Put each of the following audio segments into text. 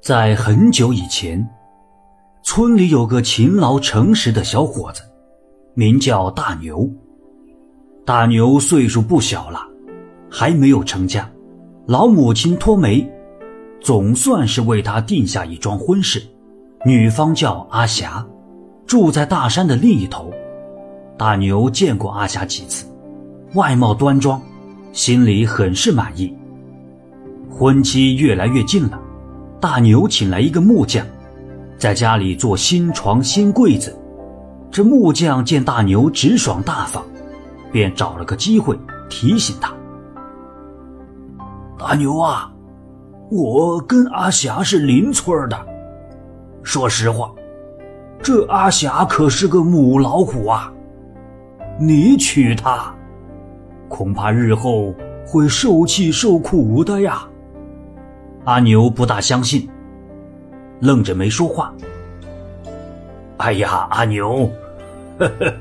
在很久以前，村里有个勤劳诚实的小伙子，名叫大牛。大牛岁数不小了，还没有成家，老母亲托媒，总算是为他定下一桩婚事。女方叫阿霞，住在大山的另一头。大牛见过阿霞几次，外貌端庄，心里很是满意。婚期越来越近了。大牛请来一个木匠，在家里做新床新柜子。这木匠见大牛直爽大方，便找了个机会提醒他：“大牛啊，我跟阿霞是邻村的。说实话，这阿霞可是个母老虎啊！你娶她，恐怕日后会受气受苦的呀。”阿牛不大相信，愣着没说话。哎呀，阿牛，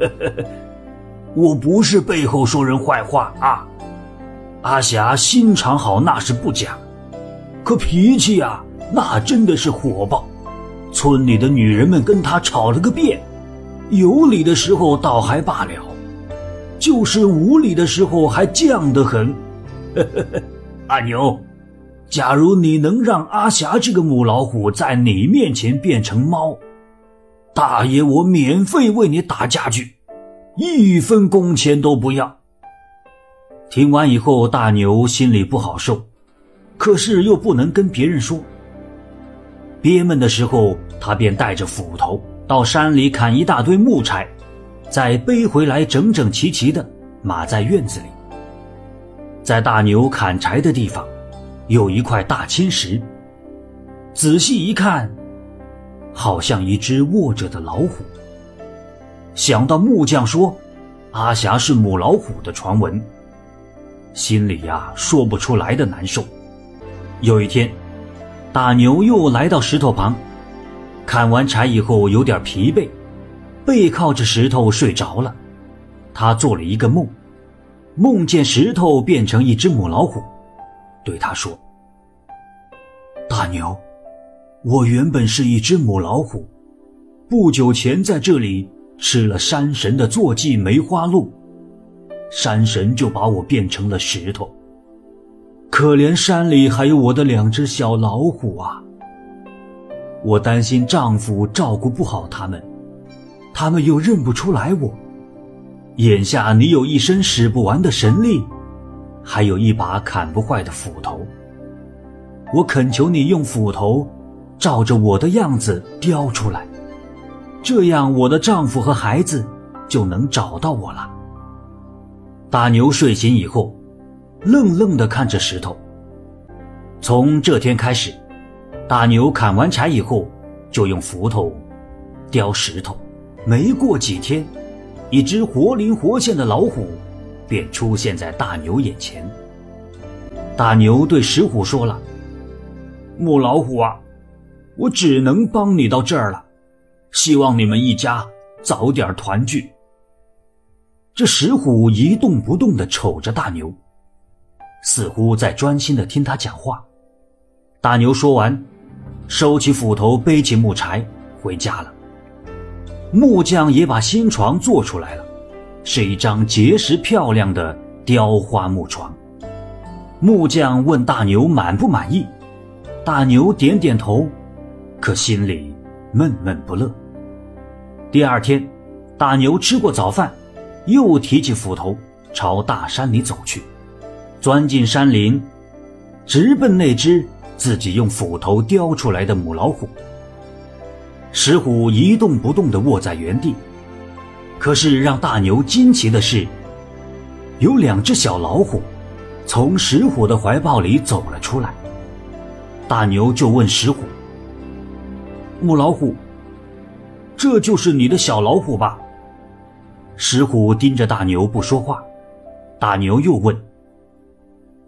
我不是背后说人坏话啊。阿霞心肠好那是不假，可脾气呀，那真的是火爆。村里的女人们跟他吵了个遍，有理的时候倒还罢了，就是无理的时候还犟得很。阿牛。假如你能让阿霞这个母老虎在你面前变成猫，大爷我免费为你打家具，一分工钱都不要。听完以后，大牛心里不好受，可是又不能跟别人说。憋闷的时候，他便带着斧头到山里砍一大堆木柴，再背回来整整齐齐的码在院子里。在大牛砍柴的地方。有一块大青石，仔细一看，好像一只卧着的老虎。想到木匠说阿霞是母老虎的传闻，心里呀说不出来的难受。有一天，大牛又来到石头旁，砍完柴以后有点疲惫，背靠着石头睡着了。他做了一个梦，梦见石头变成一只母老虎。对他说：“大牛，我原本是一只母老虎，不久前在这里吃了山神的坐骑梅花鹿，山神就把我变成了石头。可怜山里还有我的两只小老虎啊！我担心丈夫照顾不好他们，他们又认不出来我。眼下你有一身使不完的神力。”还有一把砍不坏的斧头，我恳求你用斧头，照着我的样子雕出来，这样我的丈夫和孩子就能找到我了。大牛睡醒以后，愣愣地看着石头。从这天开始，大牛砍完柴以后，就用斧头雕石头。没过几天，一只活灵活现的老虎。便出现在大牛眼前。大牛对石虎说了：“母老虎啊，我只能帮你到这儿了，希望你们一家早点团聚。”这石虎一动不动地瞅着大牛，似乎在专心地听他讲话。大牛说完，收起斧头，背起木柴回家了。木匠也把新床做出来了。是一张结实漂亮的雕花木床。木匠问大牛满不满意，大牛点点头，可心里闷闷不乐。第二天，大牛吃过早饭，又提起斧头朝大山里走去，钻进山林，直奔那只自己用斧头雕出来的母老虎。石虎一动不动地卧在原地。可是让大牛惊奇的是，有两只小老虎从石虎的怀抱里走了出来。大牛就问石虎：“母老虎，这就是你的小老虎吧？”石虎盯着大牛不说话。大牛又问：“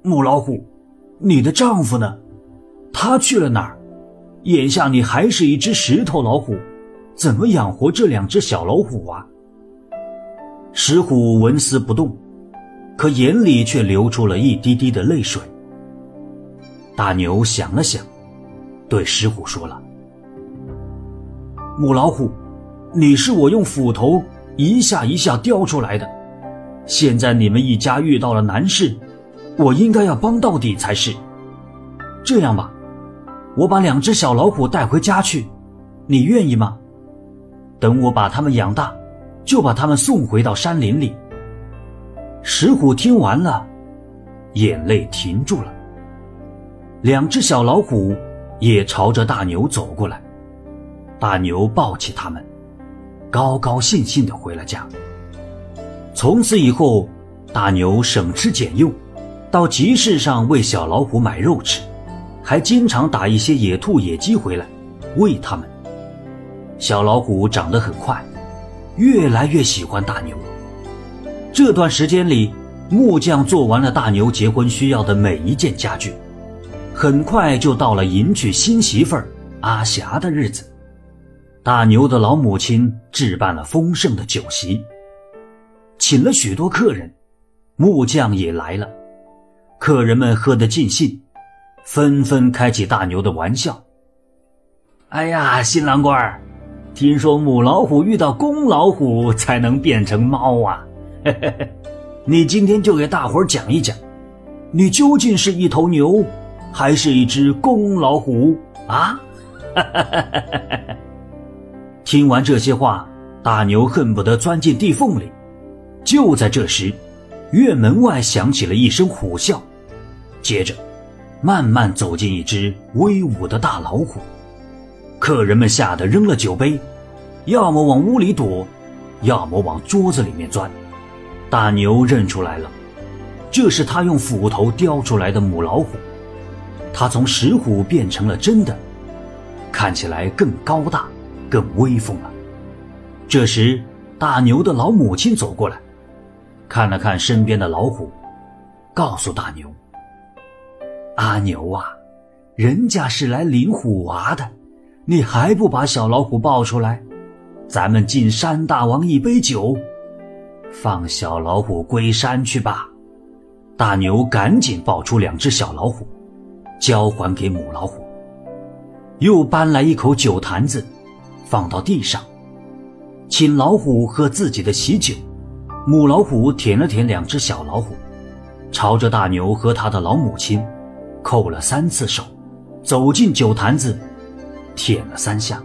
母老虎，你的丈夫呢？他去了哪儿？眼下你还是一只石头老虎，怎么养活这两只小老虎啊？”石虎纹丝不动，可眼里却流出了一滴滴的泪水。大牛想了想，对石虎说了：“母老虎，你是我用斧头一下一下雕出来的，现在你们一家遇到了难事，我应该要帮到底才是。这样吧，我把两只小老虎带回家去，你愿意吗？等我把它们养大，就把它们送回到山林里。”石虎听完了，眼泪停住了。两只小老虎也朝着大牛走过来，大牛抱起它们，高高兴兴地回了家。从此以后，大牛省吃俭用，到集市上为小老虎买肉吃，还经常打一些野兔、野鸡回来喂它们。小老虎长得很快，越来越喜欢大牛。这段时间里，木匠做完了大牛结婚需要的每一件家具。很快就到了迎娶新媳妇儿阿霞的日子，大牛的老母亲置办了丰盛的酒席，请了许多客人，木匠也来了，客人们喝得尽兴，纷纷开起大牛的玩笑。哎呀，新郎官儿，听说母老虎遇到公老虎才能变成猫啊，嘿嘿嘿，你今天就给大伙儿讲一讲，你究竟是一头牛？还是一只公老虎啊！听完这些话，大牛恨不得钻进地缝里。就在这时，院门外响起了一声虎啸，接着，慢慢走进一只威武的大老虎。客人们吓得扔了酒杯，要么往屋里躲，要么往桌子里面钻。大牛认出来了，这是他用斧头雕出来的母老虎。他从石虎变成了真的，看起来更高大、更威风了。这时，大牛的老母亲走过来，看了看身边的老虎，告诉大牛：“阿牛啊，人家是来领虎娃的，你还不把小老虎抱出来？咱们敬山大王一杯酒，放小老虎归山去吧。”大牛赶紧抱出两只小老虎。交还给母老虎，又搬来一口酒坛子，放到地上，请老虎喝自己的喜酒。母老虎舔了舔两只小老虎，朝着大牛和他的老母亲叩了三次手，走进酒坛子，舔了三下，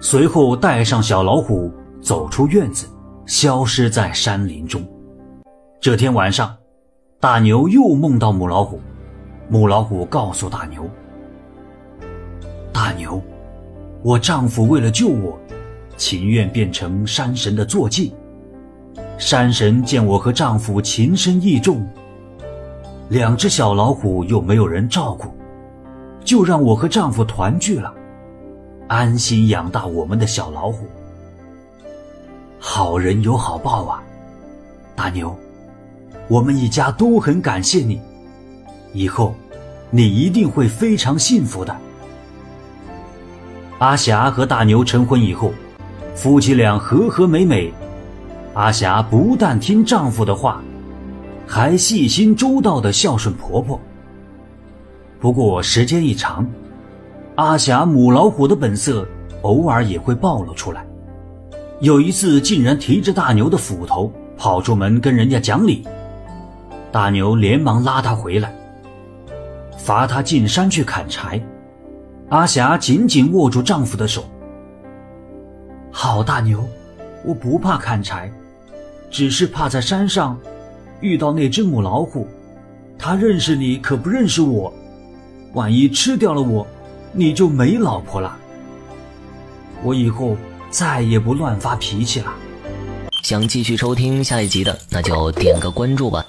随后带上小老虎走出院子，消失在山林中。这天晚上，大牛又梦到母老虎。母老虎告诉大牛：“大牛，我丈夫为了救我，情愿变成山神的坐骑。山神见我和丈夫情深意重，两只小老虎又没有人照顾，就让我和丈夫团聚了，安心养大我们的小老虎。好人有好报啊，大牛，我们一家都很感谢你。”以后，你一定会非常幸福的。阿霞和大牛成婚以后，夫妻俩和和美美。阿霞不但听丈夫的话，还细心周到的孝顺婆婆。不过时间一长，阿霞母老虎的本色偶尔也会暴露出来。有一次，竟然提着大牛的斧头跑出门跟人家讲理。大牛连忙拉他回来。罚他进山去砍柴，阿霞紧紧握住丈夫的手。好大牛，我不怕砍柴，只是怕在山上遇到那只母老虎，它认识你可不认识我，万一吃掉了我，你就没老婆了。我以后再也不乱发脾气了。想继续收听下一集的，那就点个关注吧。